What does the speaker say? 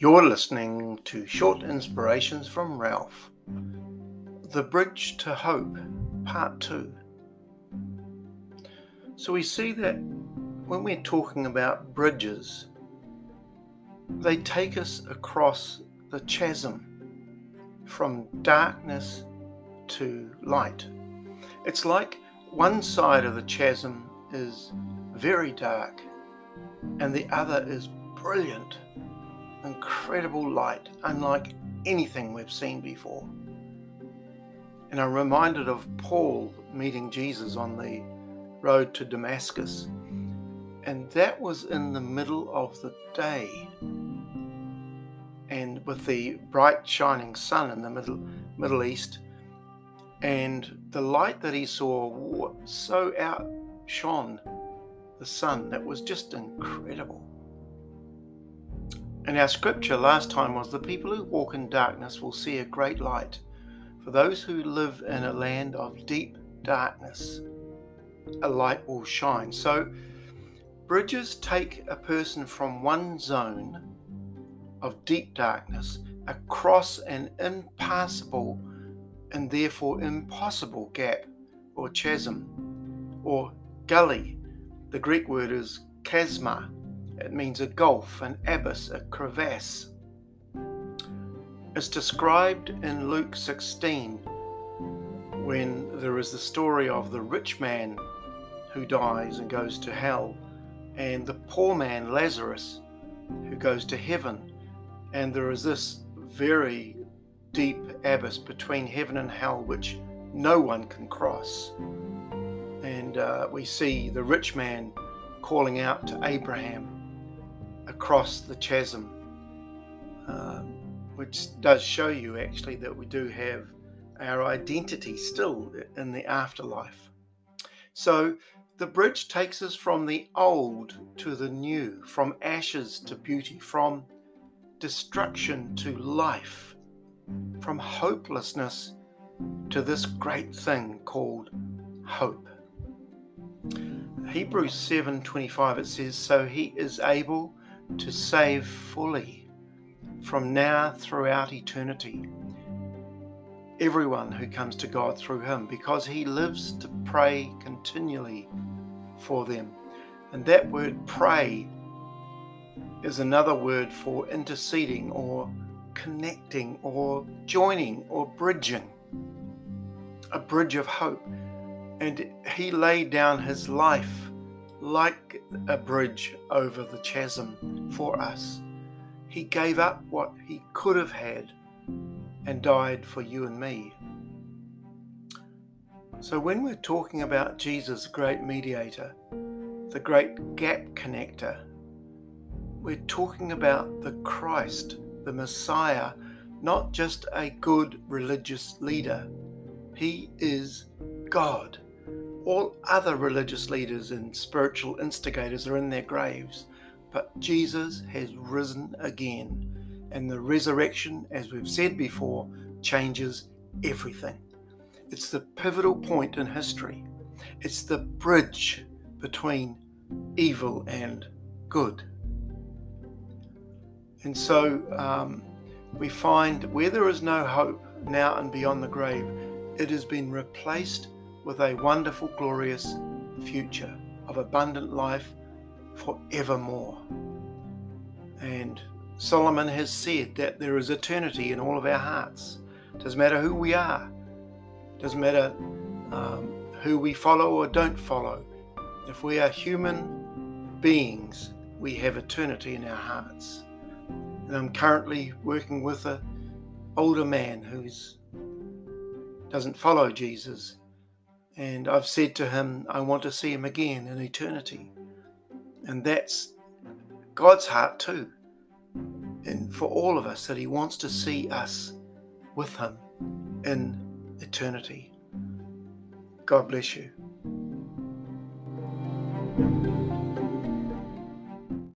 You're listening to short inspirations from Ralph. The Bridge to Hope, Part 2. So we see that when we're talking about bridges, they take us across the chasm from darkness to light. It's like one side of the chasm is very dark and the other is brilliant incredible light, unlike anything we've seen before. And I'm reminded of Paul meeting Jesus on the road to Damascus. And that was in the middle of the day. And with the bright shining sun in the middle Middle East, and the light that he saw so outshone the sun that was just incredible. And our scripture last time was the people who walk in darkness will see a great light. For those who live in a land of deep darkness, a light will shine. So, bridges take a person from one zone of deep darkness across an impassable and therefore impossible gap or chasm or gully. The Greek word is chasma it means a gulf, an abyss, a crevasse. It's described in Luke 16 when there is the story of the rich man who dies and goes to hell, and the poor man, Lazarus, who goes to heaven. And there is this very deep abyss between heaven and hell, which no one can cross. And uh, we see the rich man calling out to Abraham across the chasm, um, which does show you actually that we do have our identity still in the afterlife. So the bridge takes us from the old to the new, from ashes to beauty, from destruction to life, from hopelessness to this great thing called hope. Hebrews 7:25 it says so he is able to save fully from now throughout eternity everyone who comes to God through him because he lives to pray continually for them. And that word pray is another word for interceding or connecting or joining or bridging, a bridge of hope. And he laid down his life like a bridge over the chasm for us. He gave up what he could have had and died for you and me. So, when we're talking about Jesus, great mediator, the great gap connector, we're talking about the Christ, the Messiah, not just a good religious leader. He is God. All other religious leaders and spiritual instigators are in their graves, but Jesus has risen again. And the resurrection, as we've said before, changes everything. It's the pivotal point in history, it's the bridge between evil and good. And so um, we find where there is no hope now and beyond the grave, it has been replaced with a wonderful, glorious future of abundant life forevermore. And Solomon has said that there is eternity in all of our hearts. Doesn't matter who we are, doesn't matter um, who we follow or don't follow. If we are human beings, we have eternity in our hearts. And I'm currently working with an older man who doesn't follow Jesus and I've said to him, I want to see him again in eternity. And that's God's heart too. And for all of us, that He wants to see us with Him in eternity. God bless you.